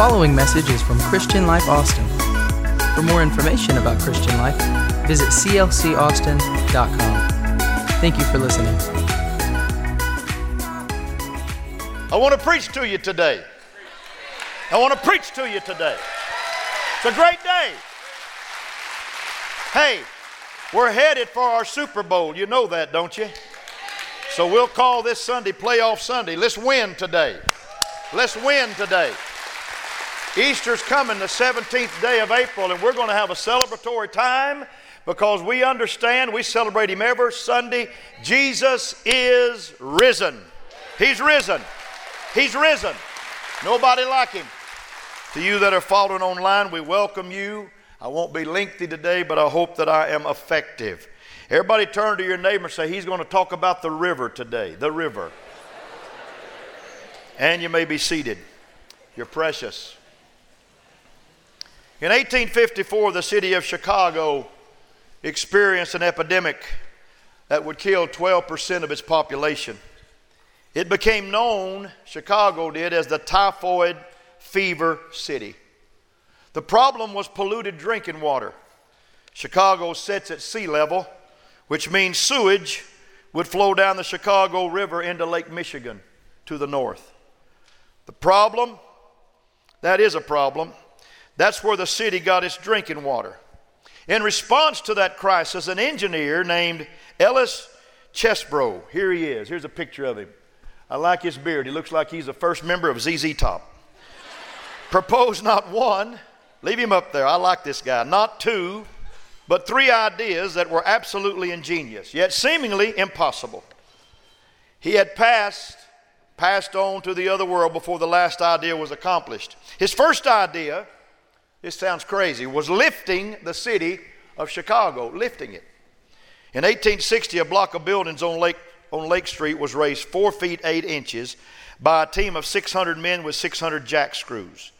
following message is from Christian Life Austin. For more information about Christian Life, visit clcaustin.com. Thank you for listening. I want to preach to you today. I want to preach to you today. It's a great day. Hey, we're headed for our Super Bowl. You know that, don't you? So we'll call this Sunday Playoff Sunday. Let's win today. Let's win today. Easter's coming the 17th day of April, and we're going to have a celebratory time because we understand we celebrate Him every Sunday. Jesus is risen. He's risen. He's risen. Nobody like Him. To you that are following online, we welcome you. I won't be lengthy today, but I hope that I am effective. Everybody turn to your neighbor and say, He's going to talk about the river today. The river. and you may be seated. You're precious. In 1854, the city of Chicago experienced an epidemic that would kill 12% of its population. It became known, Chicago did, as the typhoid fever city. The problem was polluted drinking water. Chicago sits at sea level, which means sewage would flow down the Chicago River into Lake Michigan to the north. The problem, that is a problem, that's where the city got its drinking water. In response to that crisis, an engineer named Ellis Chesbrough, here he is, here's a picture of him. I like his beard. He looks like he's the first member of ZZ Top. proposed not one, leave him up there, I like this guy, not two, but three ideas that were absolutely ingenious, yet seemingly impossible. He had passed passed on to the other world before the last idea was accomplished. His first idea this sounds crazy, was lifting the city of Chicago, lifting it. In 1860, a block of buildings on Lake, on Lake Street was raised four feet eight inches by a team of 600 men with 600 jack screws.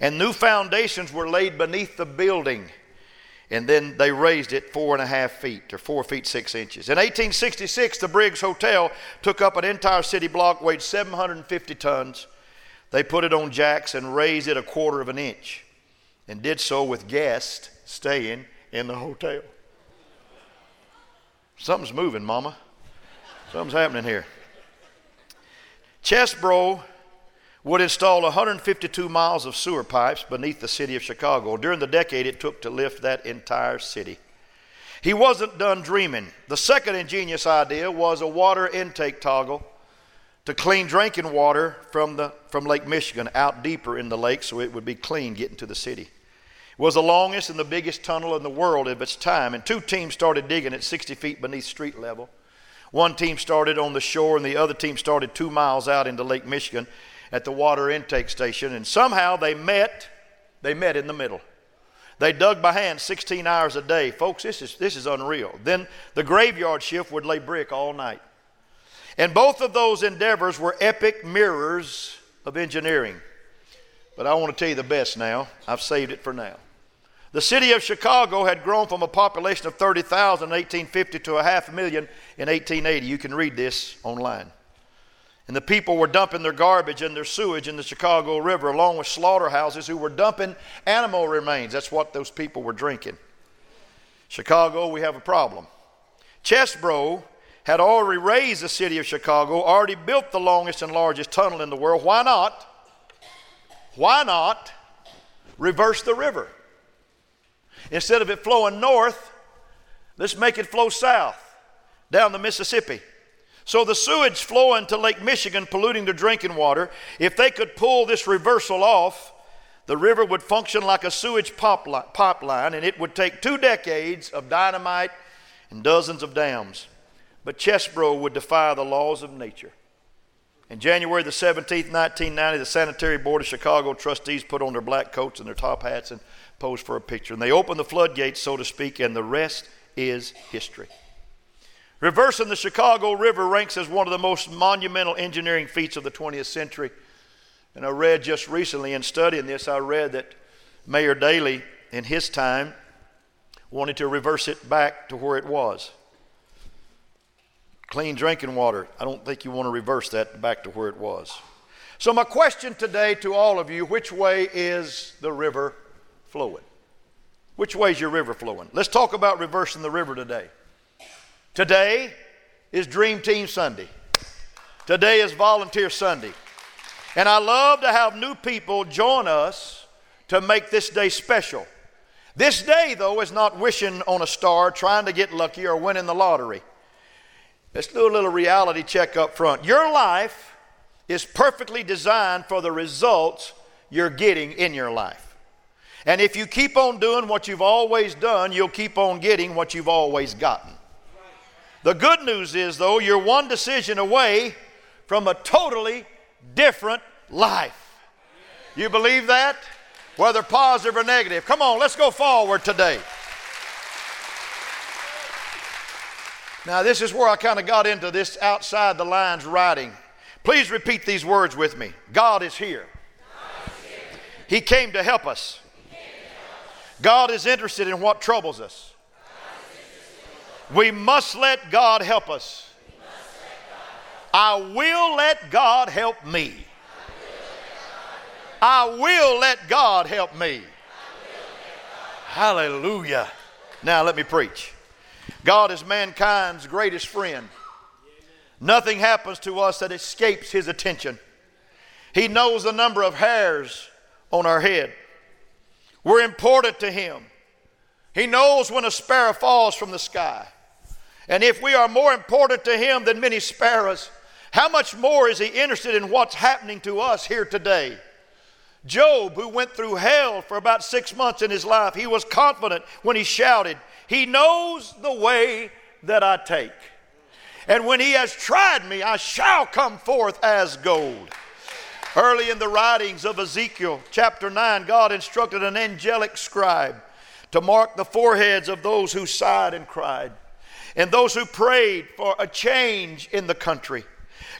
And new foundations were laid beneath the building. And then they raised it four and a half feet, or four feet six inches. In 1866, the Briggs Hotel took up an entire city block, weighed 750 tons. They put it on jacks and raised it a quarter of an inch and did so with guests staying in the hotel. Something's moving, Mama. Something's happening here. Chesbrough would install 152 miles of sewer pipes beneath the city of Chicago during the decade it took to lift that entire city. He wasn't done dreaming. The second ingenious idea was a water intake toggle to clean drinking water from, the, from Lake Michigan out deeper in the lake so it would be clean getting to the city was the longest and the biggest tunnel in the world of its time. And two teams started digging at 60 feet beneath street level. One team started on the shore, and the other team started two miles out into Lake Michigan at the water intake station. And somehow they met, they met in the middle. They dug by hand 16 hours a day. Folks, this is, this is unreal. Then the graveyard shift would lay brick all night. And both of those endeavors were epic mirrors of engineering. But I want to tell you the best now. I've saved it for now. The city of Chicago had grown from a population of 30,000 in 1850 to a half million in 1880. You can read this online. And the people were dumping their garbage and their sewage in the Chicago River, along with slaughterhouses who were dumping animal remains. That's what those people were drinking. Chicago, we have a problem. Chesbrough had already raised the city of Chicago, already built the longest and largest tunnel in the world. Why not? Why not reverse the river? Instead of it flowing north, let's make it flow south down the Mississippi. So the sewage flowing to Lake Michigan, polluting the drinking water, if they could pull this reversal off, the river would function like a sewage pipeline, and it would take two decades of dynamite and dozens of dams. But Chesbrough would defy the laws of nature. In January the 17th, 1990, the Sanitary Board of Chicago trustees put on their black coats and their top hats and pose for a picture. And they open the floodgates, so to speak, and the rest is history. Reversing the Chicago River ranks as one of the most monumental engineering feats of the 20th century. And I read just recently in studying this, I read that Mayor Daley, in his time, wanted to reverse it back to where it was. Clean drinking water, I don't think you want to reverse that back to where it was. So, my question today to all of you which way is the river flowing? Which way is your river flowing? Let's talk about reversing the river today. Today is Dream Team Sunday. Today is Volunteer Sunday. And I love to have new people join us to make this day special. This day, though, is not wishing on a star, trying to get lucky, or winning the lottery. Let's do a little reality check up front. Your life is perfectly designed for the results you're getting in your life. And if you keep on doing what you've always done, you'll keep on getting what you've always gotten. The good news is, though, you're one decision away from a totally different life. You believe that? whether positive or negative. Come on, let's go forward today. Now, this is where I kind of got into this outside the lines writing. Please repeat these words with me God is here. He came to help us. God is interested in what troubles us. We must let God help us. I will let God help me. I will let God help me. Hallelujah. Now let me preach. God is mankind's greatest friend. Nothing happens to us that escapes his attention. He knows the number of hairs on our head. We're important to him. He knows when a sparrow falls from the sky. And if we are more important to him than many sparrows, how much more is he interested in what's happening to us here today? Job, who went through hell for about six months in his life, he was confident when he shouted, He knows the way that I take. And when he has tried me, I shall come forth as gold. Early in the writings of Ezekiel, chapter 9, God instructed an angelic scribe to mark the foreheads of those who sighed and cried, and those who prayed for a change in the country.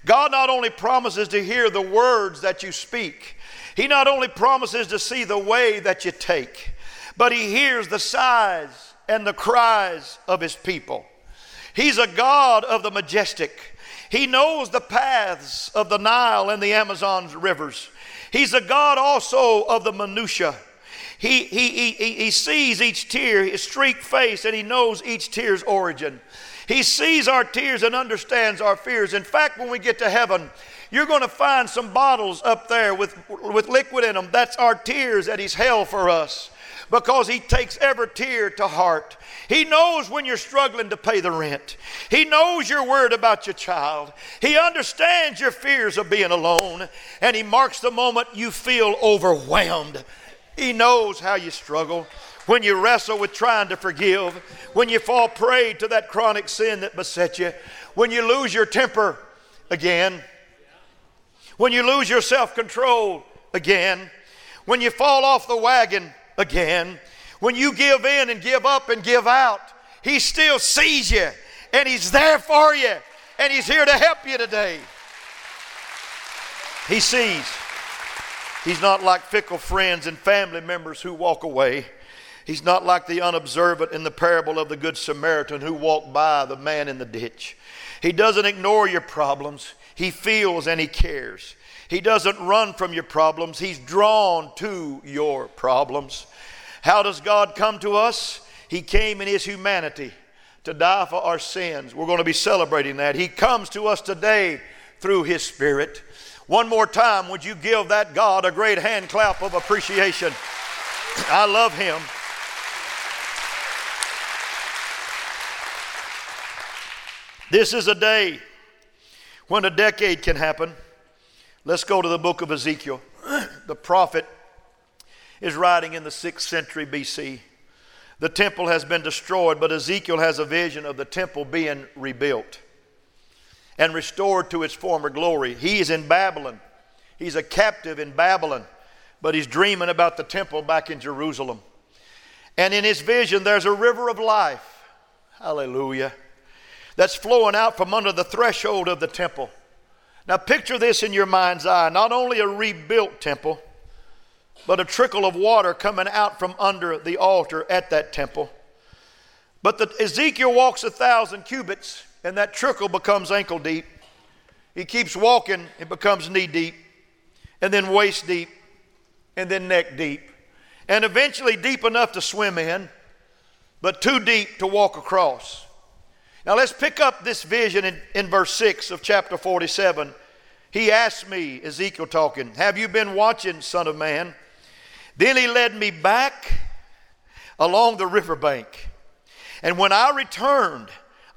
God not only promises to hear the words that you speak, he not only promises to see the way that you take, but He hears the sighs and the cries of His people. He's a God of the majestic. He knows the paths of the Nile and the Amazon's rivers. He's a God also of the minutia. He, he, he, he sees each tear, his streaked face, and he knows each tear's origin. He sees our tears and understands our fears. In fact, when we get to heaven, you're going to find some bottles up there with, with liquid in them. That's our tears that He's held for us because He takes every tear to heart. He knows when you're struggling to pay the rent. He knows you're worried about your child. He understands your fears of being alone, and He marks the moment you feel overwhelmed. He knows how you struggle when you wrestle with trying to forgive, when you fall prey to that chronic sin that beset you, when you lose your temper again when you lose your self control again, when you fall off the wagon again, when you give in and give up and give out, He still sees you and He's there for you and He's here to help you today. He sees. He's not like fickle friends and family members who walk away. He's not like the unobservant in the parable of the Good Samaritan who walked by the man in the ditch. He doesn't ignore your problems. He feels and He cares. He doesn't run from your problems, He's drawn to your problems. How does God come to us? He came in His humanity to die for our sins. We're going to be celebrating that. He comes to us today through His Spirit. One more time, would you give that God a great hand clap of appreciation? I love Him. This is a day when a decade can happen. Let's go to the book of Ezekiel. the prophet is writing in the 6th century BC. The temple has been destroyed, but Ezekiel has a vision of the temple being rebuilt and restored to its former glory. He is in Babylon. He's a captive in Babylon, but he's dreaming about the temple back in Jerusalem. And in his vision, there's a river of life. Hallelujah that's flowing out from under the threshold of the temple. Now, picture this in your mind's eye not only a rebuilt temple, but a trickle of water coming out from under the altar at that temple. But the, Ezekiel walks a thousand cubits, and that trickle becomes ankle deep. He keeps walking, it becomes knee deep. and then waist deep, and then neck deep, and eventually deep enough to swim in, but too deep to walk across. Now let's pick up this vision in, in verse 6 of chapter 47. He asked me, Ezekiel talking, Have you been watching, Son of Man? Then he led me back along the riverbank. And when I returned,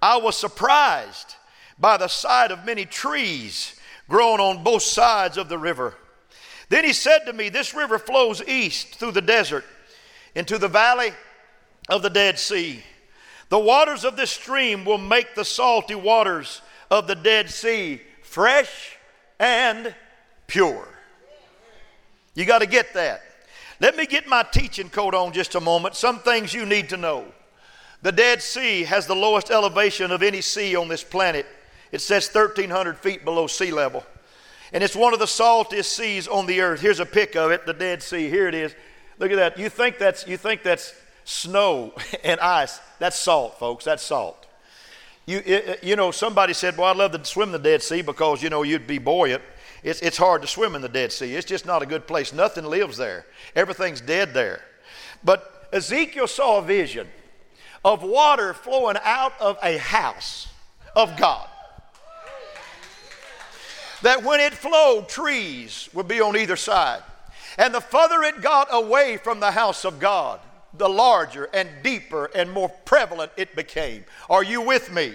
I was surprised by the sight of many trees growing on both sides of the river. Then he said to me, This river flows east through the desert into the valley of the Dead Sea. The waters of this stream will make the salty waters of the Dead Sea fresh and pure. You got to get that. Let me get my teaching coat on just a moment. Some things you need to know. The Dead Sea has the lowest elevation of any sea on this planet. It sits 1,300 feet below sea level. And it's one of the saltiest seas on the earth. Here's a pic of it, the Dead Sea. Here it is. Look at that. You think that's, you think that's snow and ice. That's salt, folks. That's salt. You, it, you know, somebody said, Well, I'd love to swim the Dead Sea because, you know, you'd be buoyant. It's, it's hard to swim in the Dead Sea. It's just not a good place. Nothing lives there, everything's dead there. But Ezekiel saw a vision of water flowing out of a house of God. That when it flowed, trees would be on either side. And the further it got away from the house of God, the larger and deeper and more prevalent it became. Are you with me?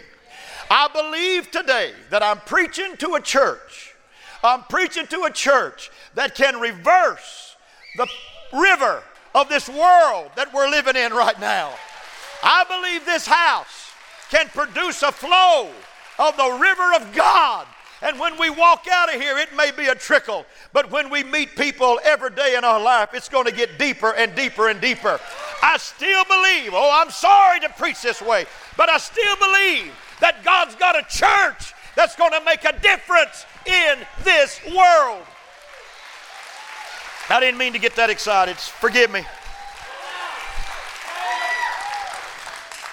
I believe today that I'm preaching to a church. I'm preaching to a church that can reverse the river of this world that we're living in right now. I believe this house can produce a flow of the river of God and when we walk out of here, it may be a trickle, but when we meet people every day in our life, it's going to get deeper and deeper and deeper. I still believe, oh, I'm sorry to preach this way, but I still believe that God's got a church that's going to make a difference in this world. I didn't mean to get that excited. Forgive me.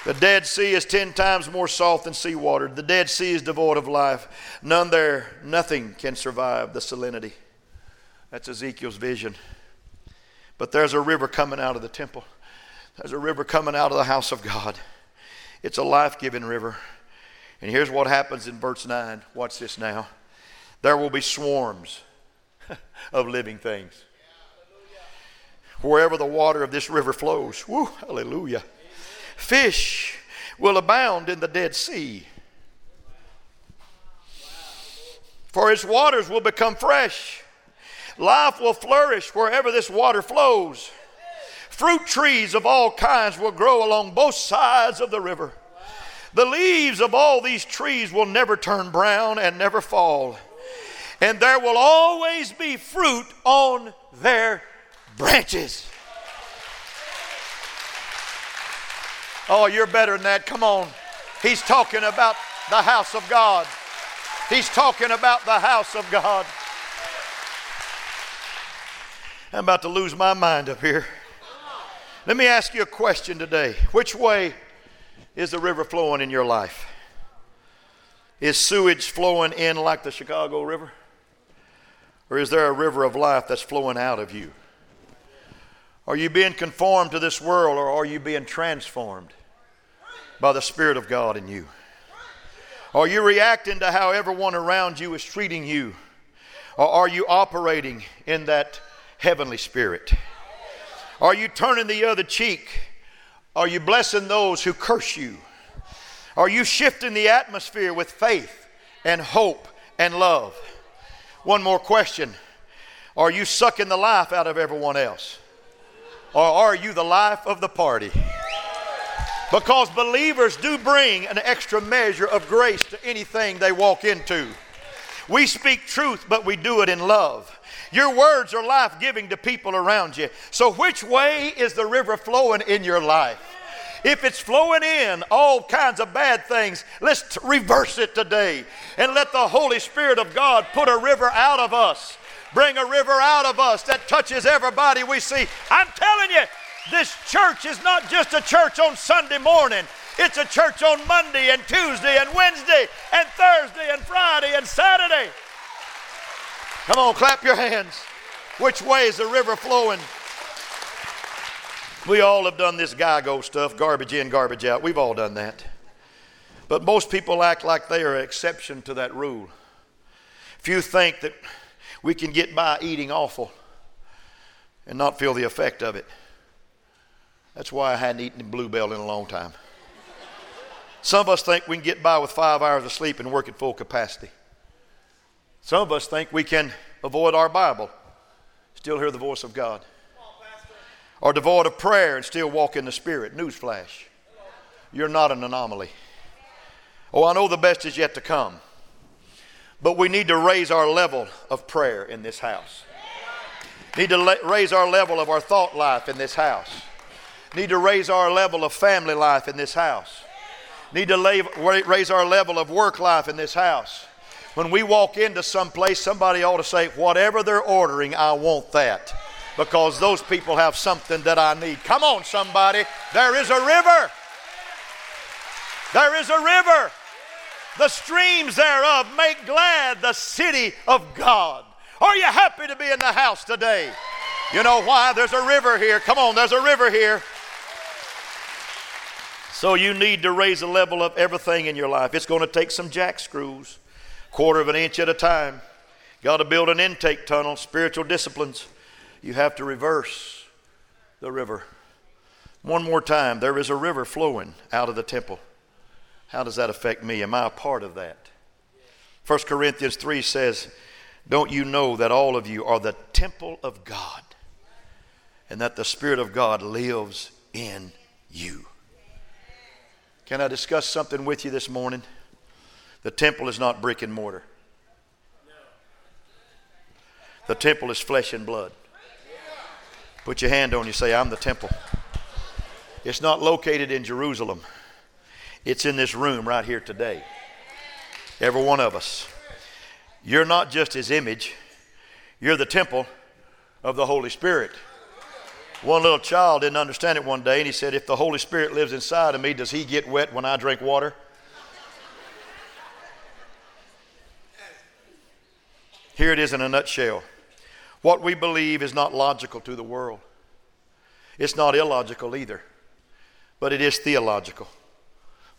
The Dead Sea is ten times more salt than seawater. The Dead Sea is devoid of life. None there, nothing can survive the salinity. That's Ezekiel's vision. But there's a river coming out of the temple, there's a river coming out of the house of God. It's a life giving river. And here's what happens in verse 9. Watch this now. There will be swarms of living things. Wherever the water of this river flows. Woo, hallelujah. Fish will abound in the Dead Sea. For its waters will become fresh. Life will flourish wherever this water flows. Fruit trees of all kinds will grow along both sides of the river. The leaves of all these trees will never turn brown and never fall. And there will always be fruit on their branches. Oh, you're better than that. Come on. He's talking about the house of God. He's talking about the house of God. I'm about to lose my mind up here. Let me ask you a question today. Which way is the river flowing in your life? Is sewage flowing in like the Chicago River? Or is there a river of life that's flowing out of you? Are you being conformed to this world or are you being transformed by the Spirit of God in you? Are you reacting to how everyone around you is treating you? Or are you operating in that heavenly spirit? Are you turning the other cheek? Are you blessing those who curse you? Are you shifting the atmosphere with faith and hope and love? One more question Are you sucking the life out of everyone else? Or are you the life of the party? Because believers do bring an extra measure of grace to anything they walk into. We speak truth, but we do it in love. Your words are life giving to people around you. So, which way is the river flowing in your life? If it's flowing in all kinds of bad things, let's reverse it today and let the Holy Spirit of God put a river out of us bring a river out of us that touches everybody we see. I'm telling you, this church is not just a church on Sunday morning. It's a church on Monday and Tuesday and Wednesday and Thursday and Friday and Saturday. Come on, clap your hands. Which way is the river flowing? We all have done this GIGO stuff, garbage in, garbage out. We've all done that. But most people act like they are an exception to that rule. Few think that we can get by eating awful and not feel the effect of it. That's why I hadn't eaten Blue Bell in a long time. Some of us think we can get by with five hours of sleep and work at full capacity. Some of us think we can avoid our Bible, still hear the voice of God. Or devoid of prayer and still walk in the Spirit. Newsflash. You're not an anomaly. Oh, I know the best is yet to come. But we need to raise our level of prayer in this house. Need to la- raise our level of our thought life in this house. Need to raise our level of family life in this house. Need to raise our level of work life in this house. When we walk into some place, somebody ought to say, Whatever they're ordering, I want that. Because those people have something that I need. Come on, somebody. There is a river. There is a river. The streams thereof make glad the city of God. Are you happy to be in the house today? You know why? There's a river here. Come on, there's a river here. So you need to raise the level of everything in your life. It's going to take some jack screws quarter of an inch at a time. Got to build an intake tunnel, spiritual disciplines. You have to reverse the river. One more time, there is a river flowing out of the temple. How does that affect me? Am I a part of that? 1 Corinthians 3 says, Don't you know that all of you are the temple of God and that the Spirit of God lives in you? Can I discuss something with you this morning? The temple is not brick and mortar. The temple is flesh and blood. Put your hand on you, say, I'm the temple. It's not located in Jerusalem, it's in this room right here today. Every one of us. You're not just his image, you're the temple of the Holy Spirit. One little child didn't understand it one day, and he said, If the Holy Spirit lives inside of me, does he get wet when I drink water? Here it is in a nutshell. What we believe is not logical to the world. It's not illogical either, but it is theological,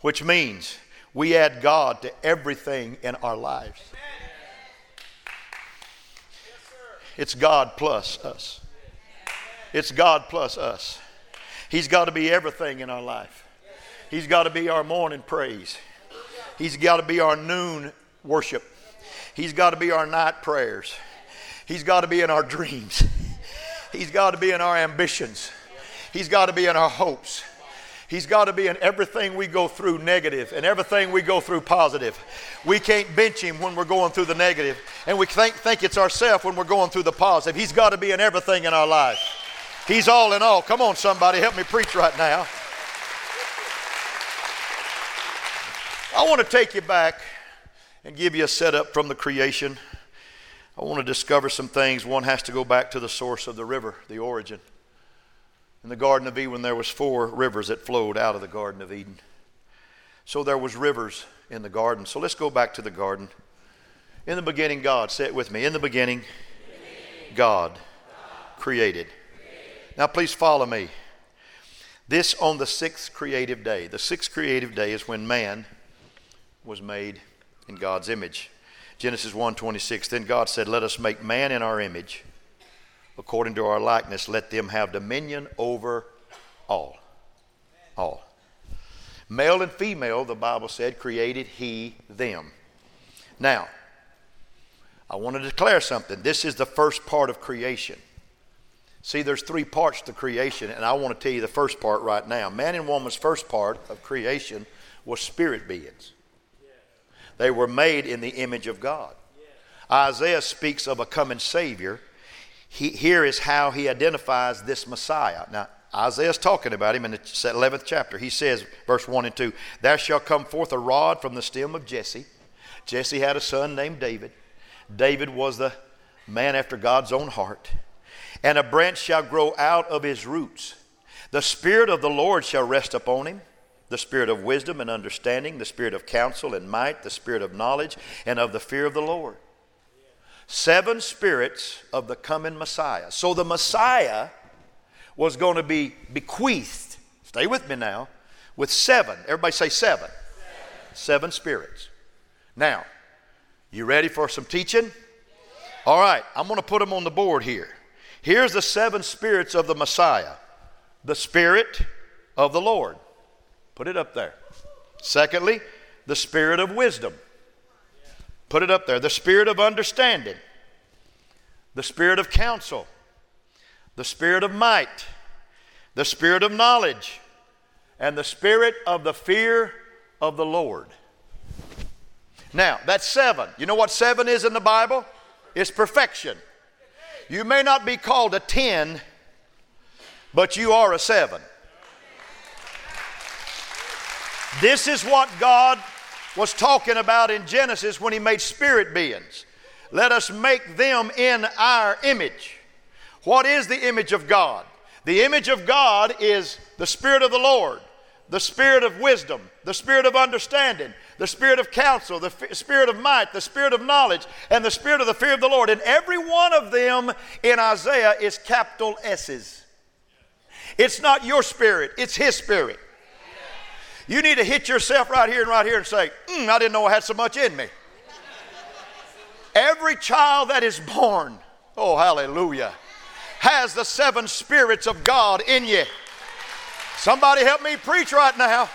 which means we add God to everything in our lives. It's God plus us. It's God plus us. He's got to be everything in our life. He's got to be our morning praise. He's got to be our noon worship. He's got to be our night prayers. He's got to be in our dreams. He's got to be in our ambitions. He's got to be in our hopes. He's got to be in everything we go through negative and everything we go through positive. We can't bench him when we're going through the negative, and we think, think it's ourself when we're going through the positive. He's got to be in everything in our life. He's all in all. Come on, somebody, help me preach right now. I want to take you back and give you a setup from the creation. I want to discover some things. One has to go back to the source of the river, the origin. In the Garden of Eden, there was four rivers that flowed out of the Garden of Eden. So there was rivers in the garden. So let's go back to the garden. In the beginning, God. Say it with me. In the beginning, God created. Now, please follow me. This on the sixth creative day. The sixth creative day is when man was made in God's image. Genesis 1:26 Then God said, "Let us make man in our image, according to our likeness, let them have dominion over all." All. Male and female, the Bible said, created he them. Now, I want to declare something. This is the first part of creation. See, there's three parts to creation, and I want to tell you the first part right now. Man and woman's first part of creation was spirit beings. They were made in the image of God. Isaiah speaks of a coming Savior. He, here is how he identifies this Messiah. Now, Isaiah's talking about him in the 11th chapter. He says, verse 1 and 2 There shall come forth a rod from the stem of Jesse. Jesse had a son named David. David was the man after God's own heart. And a branch shall grow out of his roots. The Spirit of the Lord shall rest upon him the spirit of wisdom and understanding, the spirit of counsel and might, the spirit of knowledge, and of the fear of the Lord. Seven spirits of the coming Messiah. So the Messiah was going to be bequeathed, stay with me now, with seven. Everybody say seven. Seven, seven spirits. Now, you ready for some teaching? All right, I'm going to put them on the board here. Here's the seven spirits of the Messiah the Spirit of the Lord. Put it up there. Secondly, the Spirit of wisdom. Put it up there. The Spirit of understanding, the Spirit of counsel, the Spirit of might, the Spirit of knowledge, and the Spirit of the fear of the Lord. Now, that's seven. You know what seven is in the Bible? It's perfection. You may not be called a 10, but you are a 7. This is what God was talking about in Genesis when He made spirit beings. Let us make them in our image. What is the image of God? The image of God is the Spirit of the Lord, the Spirit of wisdom, the Spirit of understanding, the Spirit of counsel, the f- Spirit of might, the Spirit of knowledge, and the Spirit of the fear of the Lord. And every one of them in Isaiah is capital S's. It's not your spirit, it's His Spirit. You need to hit yourself right here and right here and say, mm, I didn't know I had so much in me. Every child that is born, oh, hallelujah, has the seven spirits of God in you. Somebody help me preach right now.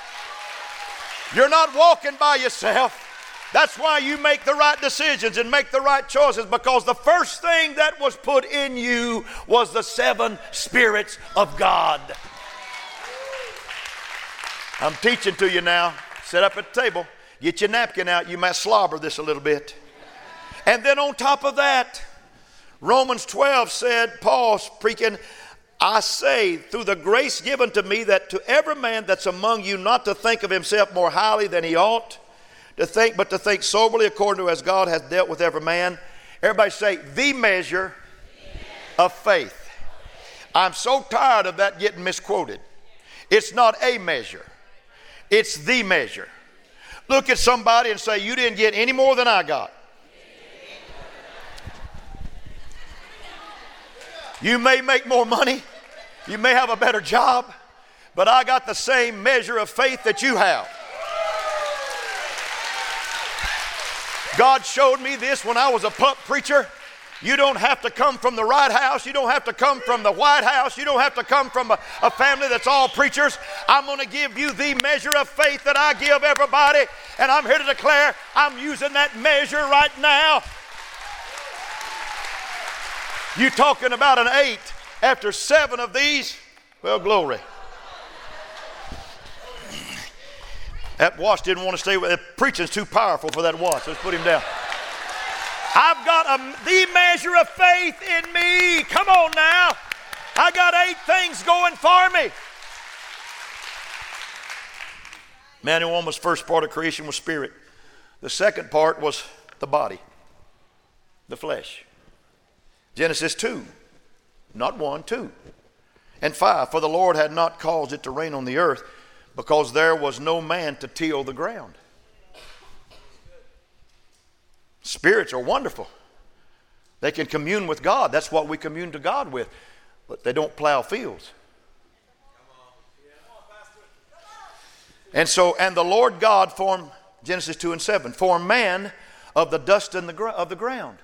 You're not walking by yourself. That's why you make the right decisions and make the right choices because the first thing that was put in you was the seven spirits of God. I'm teaching to you now. Sit up at the table. Get your napkin out. You might slobber this a little bit. And then on top of that, Romans 12 said, Paul's preaching, I say, through the grace given to me, that to every man that's among you not to think of himself more highly than he ought, to think, but to think soberly according to as God has dealt with every man. Everybody say, the measure of faith. I'm so tired of that getting misquoted. It's not a measure, it's the measure. Look at somebody and say, You didn't get any more than I got. You may make more money, you may have a better job, but I got the same measure of faith that you have. God showed me this when I was a pup preacher. You don't have to come from the right house. You don't have to come from the White House. You don't have to come from a, a family that's all preachers. I'm going to give you the measure of faith that I give everybody. And I'm here to declare I'm using that measure right now. You talking about an eight after seven of these? Well, glory. That watch didn't want to stay with it. Preaching's too powerful for that watch. Let's put him down. I've got a, the measure of faith in me. Come on now. I got eight things going for me. Man and woman's first part of creation was spirit. The second part was the body, the flesh. Genesis 2, not 1, 2. And 5, for the Lord had not caused it to rain on the earth because there was no man to till the ground. Spirits are wonderful. They can commune with God. That's what we commune to God with. But they don't plow fields. And so, and the Lord God formed, Genesis 2 and 7, formed man of the dust in the gr- of the ground.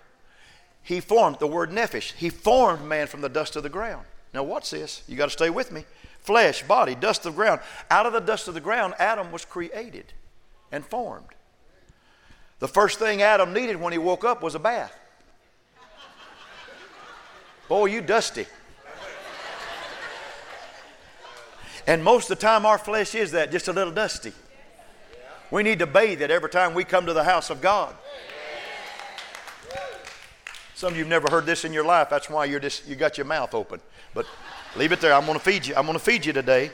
He formed, the word nephesh, he formed man from the dust of the ground. Now, watch this. You got to stay with me. Flesh, body, dust of the ground. Out of the dust of the ground, Adam was created and formed. The first thing Adam needed when he woke up was a bath. Boy, you dusty. And most of the time, our flesh is that, just a little dusty. We need to bathe it every time we come to the house of God. Some of you have never heard this in your life. That's why you're just you got your mouth open. But leave it there. I'm going to feed you. I'm going to feed you today.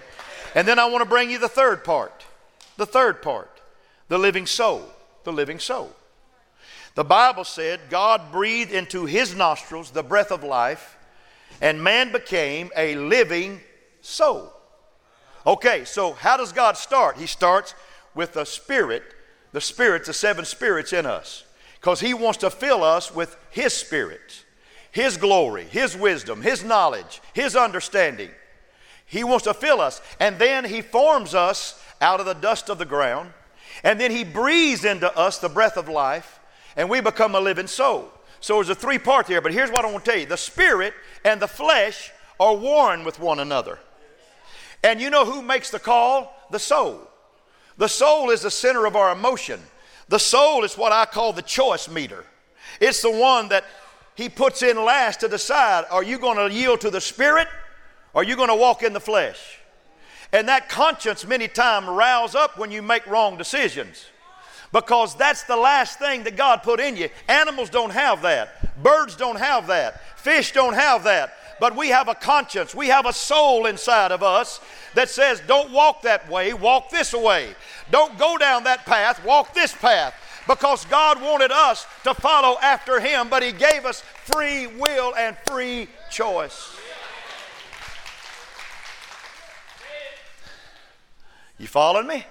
And then I want to bring you the third part. The third part. The living soul the living soul. The Bible said God breathed into his nostrils the breath of life, and man became a living soul. Okay, so how does God start? He starts with the spirit, the spirits, the seven spirits in us. because He wants to fill us with His Spirit, His glory, His wisdom, His knowledge, His understanding. He wants to fill us. And then He forms us out of the dust of the ground. And then He breathes into us the breath of life, and we become a living soul. So there's a three part here, but here's what I want to tell you the spirit and the flesh are warring with one another. And you know who makes the call? The soul. The soul is the center of our emotion. The soul is what I call the choice meter. It's the one that he puts in last to decide are you going to yield to the spirit or are you going to walk in the flesh? And that conscience many times rouse up when you make wrong decisions because that's the last thing that God put in you. Animals don't have that, birds don't have that, fish don't have that. But we have a conscience, we have a soul inside of us that says, Don't walk that way, walk this way. Don't go down that path, walk this path. Because God wanted us to follow after Him, but He gave us free will and free choice. You following me?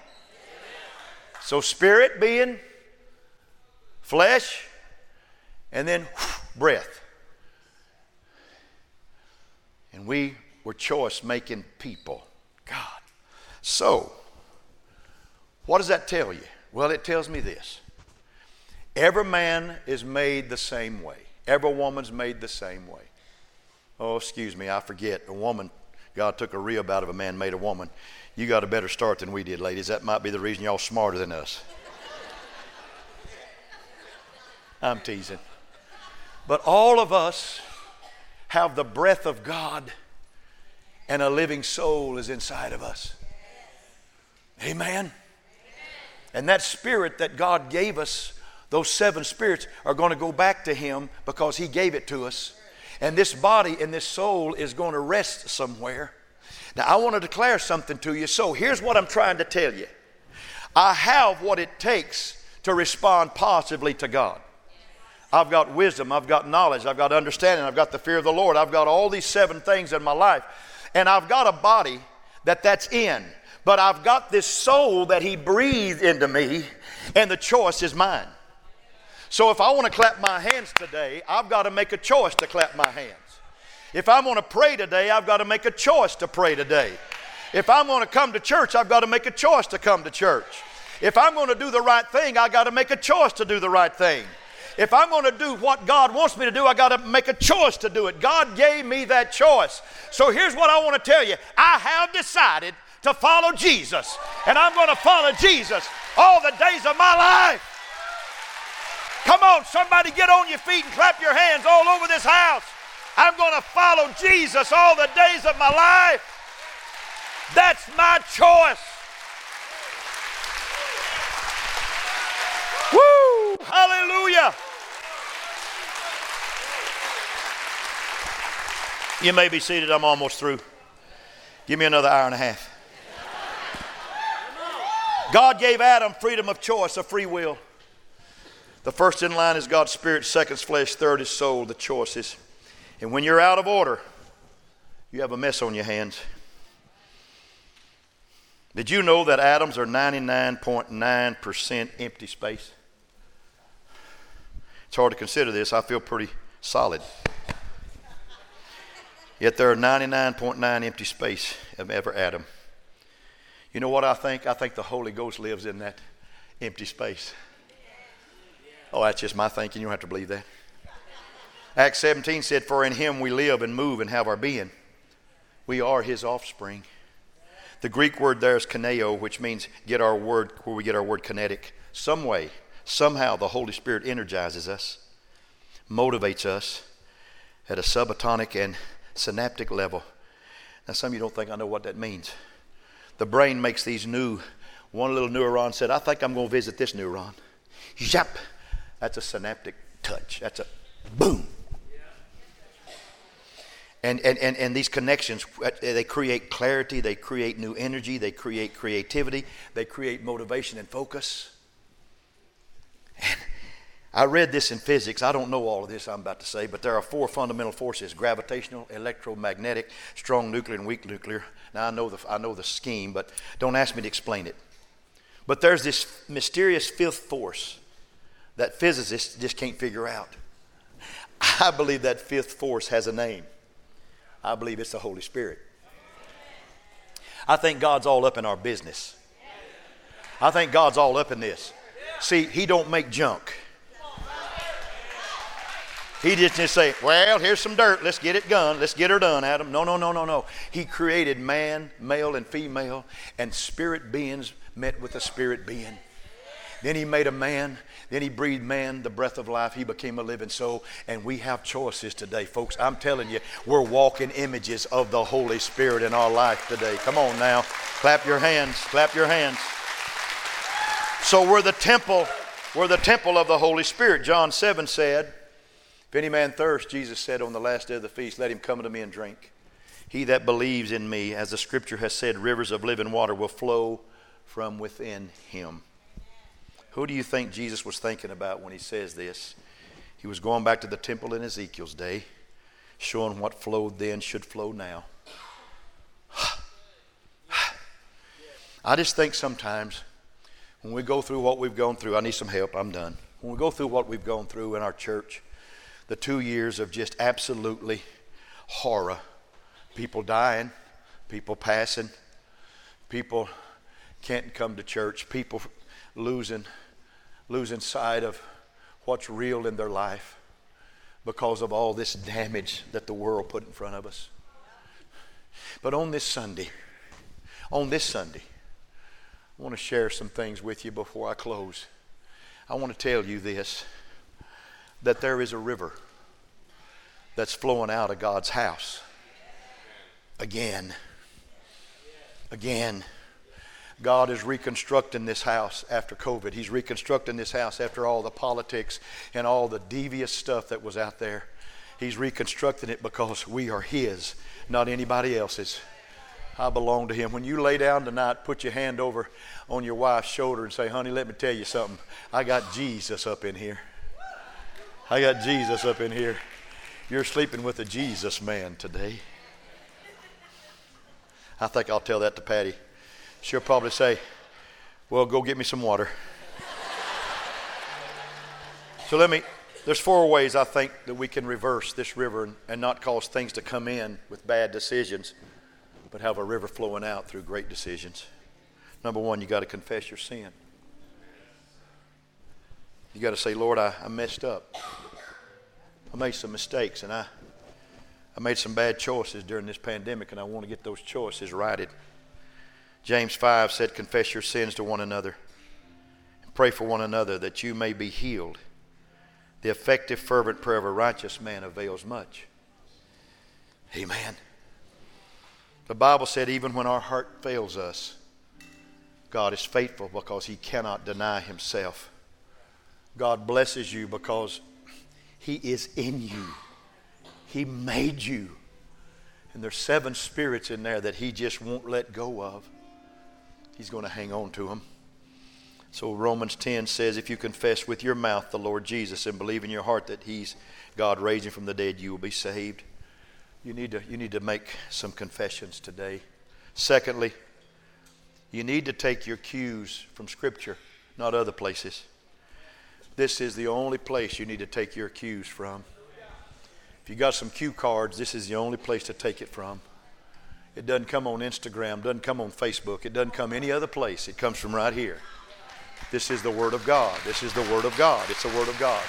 So, spirit being flesh, and then breath. And we were choice making people. God. So, what does that tell you? Well, it tells me this every man is made the same way, every woman's made the same way. Oh, excuse me, I forget. A woman, God took a rib out of a man, made a woman. You got a better start than we did, ladies. That might be the reason y'all smarter than us. I'm teasing. But all of us have the breath of God, and a living soul is inside of us. Amen. And that spirit that God gave us, those seven spirits, are going to go back to Him because He gave it to us. And this body and this soul is going to rest somewhere. Now, I want to declare something to you. So, here's what I'm trying to tell you I have what it takes to respond positively to God. I've got wisdom, I've got knowledge, I've got understanding, I've got the fear of the Lord, I've got all these seven things in my life. And I've got a body that that's in. But I've got this soul that He breathed into me, and the choice is mine. So if I want to clap my hands today, I've got to make a choice to clap my hands. If I'm going to pray today, I've got to make a choice to pray today. If I'm going to come to church, I've got to make a choice to come to church. If I'm going to do the right thing, I've got to make a choice to do the right thing. If I'm going to do what God wants me to do, I got to make a choice to do it. God gave me that choice. So here's what I want to tell you I have decided to follow Jesus, and I'm going to follow Jesus all the days of my life. Come on, somebody get on your feet and clap your hands all over this house. I'm going to follow Jesus all the days of my life. That's my choice. Woo! Hallelujah. You may be seated. I'm almost through. Give me another hour and a half. God gave Adam freedom of choice, a free will. The first in line is God's spirit, second is flesh, third is soul, the choices. And when you're out of order, you have a mess on your hands. Did you know that atoms are 99.9% empty space? It's hard to consider this. I feel pretty solid. Yet there are 99.9 empty space of every atom. You know what I think? I think the Holy Ghost lives in that empty space. Oh, that's just my thinking. You don't have to believe that. Acts 17 said, For in him we live and move and have our being. We are his offspring. The Greek word there is kineo, which means get our word, where we get our word kinetic. Some way, somehow, the Holy Spirit energizes us, motivates us at a subatomic and synaptic level. Now, some of you don't think I know what that means. The brain makes these new, one little neuron said, I think I'm going to visit this neuron. Yep. That's a synaptic touch. That's a boom. And, and, and, and these connections, uh, they create clarity, they create new energy, they create creativity, they create motivation and focus. And I read this in physics. I don't know all of this I'm about to say, but there are four fundamental forces gravitational, electromagnetic, strong nuclear, and weak nuclear. Now, I know the, I know the scheme, but don't ask me to explain it. But there's this mysterious fifth force that physicists just can't figure out. I believe that fifth force has a name. I believe it's the Holy Spirit. I think God's all up in our business. I think God's all up in this. See, He don't make junk. He just didn't say, Well, here's some dirt. Let's get it done. Let's get her done, Adam. No, no, no, no, no. He created man, male, and female, and spirit beings met with a spirit being. Then he made a man. Then he breathed man the breath of life. He became a living soul. And we have choices today, folks. I'm telling you, we're walking images of the Holy Spirit in our life today. Come on now. Clap your hands. Clap your hands. So we're the temple. We're the temple of the Holy Spirit. John 7 said, if any man thirst, Jesus said on the last day of the feast, let him come unto me and drink. He that believes in me, as the scripture has said, rivers of living water will flow from within him. Who do you think Jesus was thinking about when he says this? He was going back to the temple in Ezekiel's day, showing what flowed then should flow now. I just think sometimes when we go through what we've gone through, I need some help, I'm done. When we go through what we've gone through in our church, the two years of just absolutely horror people dying, people passing, people can't come to church, people losing, losing sight of what's real in their life because of all this damage that the world put in front of us. But on this Sunday, on this Sunday, I want to share some things with you before I close. I want to tell you this that there is a river that's flowing out of God's house. Again. Again. God is reconstructing this house after COVID. He's reconstructing this house after all the politics and all the devious stuff that was out there. He's reconstructing it because we are His, not anybody else's. I belong to Him. When you lay down tonight, put your hand over on your wife's shoulder and say, Honey, let me tell you something. I got Jesus up in here. I got Jesus up in here. You're sleeping with a Jesus man today. I think I'll tell that to Patty. She'll probably say, Well, go get me some water. so let me, there's four ways I think that we can reverse this river and, and not cause things to come in with bad decisions, but have a river flowing out through great decisions. Number one, you got to confess your sin. You got to say, Lord, I, I messed up. I made some mistakes and I, I made some bad choices during this pandemic, and I want to get those choices righted. James 5 said, Confess your sins to one another and pray for one another that you may be healed. The effective, fervent prayer of a righteous man avails much. Amen. The Bible said, even when our heart fails us, God is faithful because he cannot deny himself. God blesses you because he is in you. He made you. And there's seven spirits in there that he just won't let go of. He's going to hang on to them. So Romans 10 says, if you confess with your mouth the Lord Jesus and believe in your heart that he's God raising from the dead, you will be saved. You need to, you need to make some confessions today. Secondly, you need to take your cues from Scripture, not other places. This is the only place you need to take your cues from. If you got some cue cards, this is the only place to take it from. It doesn't come on Instagram, doesn't come on Facebook, it doesn't come any other place. It comes from right here. This is the Word of God. This is the Word of God. It's the Word of God.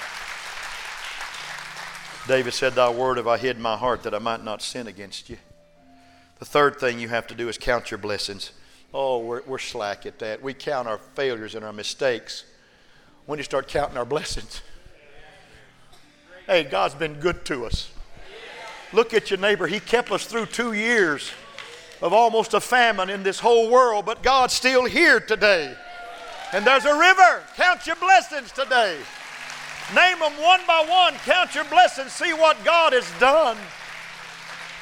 David said, Thy word have I hid in my heart that I might not sin against you. The third thing you have to do is count your blessings. Oh, we're, we're slack at that. We count our failures and our mistakes when you start counting our blessings. Hey, God's been good to us. Look at your neighbor. He kept us through two years of almost a famine in this whole world, but God's still here today. And there's a river. Count your blessings today. Name them one by one. Count your blessings. See what God has done.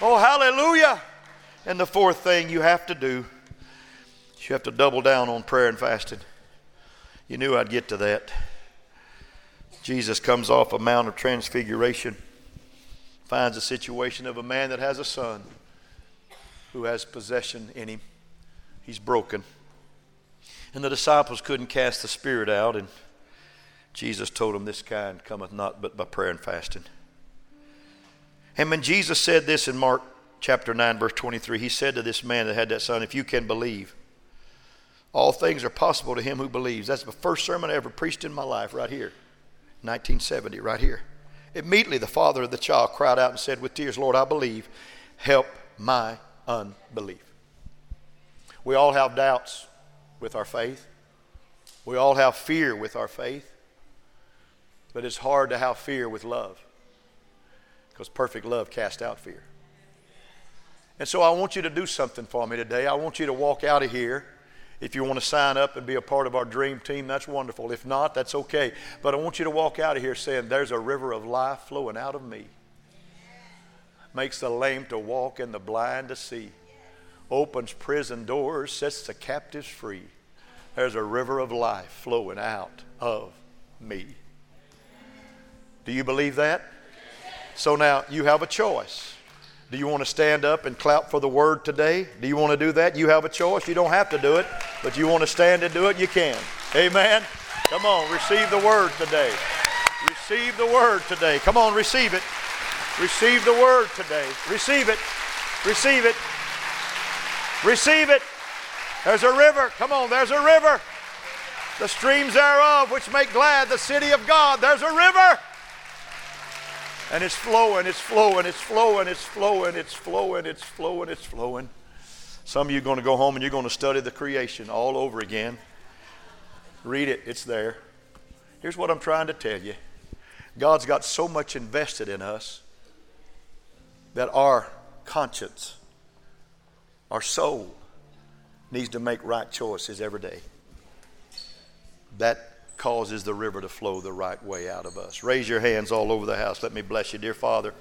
Oh, hallelujah. And the fourth thing you have to do, you have to double down on prayer and fasting. You knew I'd get to that. Jesus comes off a Mount of Transfiguration, finds a situation of a man that has a son who has possession in him. He's broken. And the disciples couldn't cast the spirit out. And Jesus told them, This kind cometh not but by prayer and fasting. And when Jesus said this in Mark chapter 9, verse 23, he said to this man that had that son, If you can believe, all things are possible to him who believes. That's the first sermon I ever preached in my life, right here, 1970, right here. Immediately, the father of the child cried out and said with tears, Lord, I believe. Help my unbelief. We all have doubts with our faith. We all have fear with our faith. But it's hard to have fear with love because perfect love casts out fear. And so I want you to do something for me today. I want you to walk out of here. If you want to sign up and be a part of our dream team, that's wonderful. If not, that's okay. But I want you to walk out of here saying, There's a river of life flowing out of me. Makes the lame to walk and the blind to see. Opens prison doors, sets the captives free. There's a river of life flowing out of me. Do you believe that? So now you have a choice. Do you want to stand up and clap for the word today? Do you want to do that? You have a choice. You don't have to do it, but you want to stand and do it, you can. Amen. Come on, receive the word today. Receive the word today. Come on, receive it. Receive the word today. Receive it. Receive it. Receive it. There's a river. Come on, there's a river. The streams thereof which make glad the city of God. There's a river. And it's flowing, it's flowing, it's flowing, it's flowing, it's flowing, it's flowing, it's flowing. Some of you are going to go home and you're going to study the creation all over again. Read it, it's there. Here's what I'm trying to tell you God's got so much invested in us that our conscience, our soul, needs to make right choices every day. That causes the river to flow the right way out of us. Raise your hands all over the house. Let me bless you, dear Father.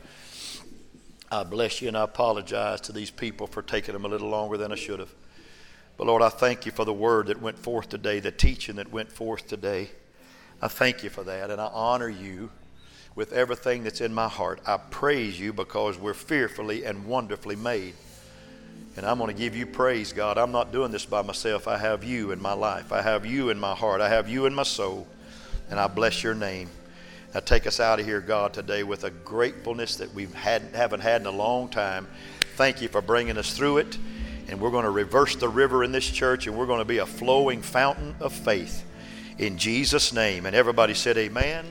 I bless you and I apologize to these people for taking them a little longer than I should have. But Lord, I thank you for the word that went forth today, the teaching that went forth today. I thank you for that and I honor you with everything that's in my heart. I praise you because we're fearfully and wonderfully made. And I'm going to give you praise, God. I'm not doing this by myself. I have you in my life. I have you in my heart. I have you in my soul. And I bless your name. Now take us out of here, God, today with a gratefulness that we haven't had in a long time. Thank you for bringing us through it. And we're going to reverse the river in this church, and we're going to be a flowing fountain of faith in Jesus' name. And everybody said, Amen.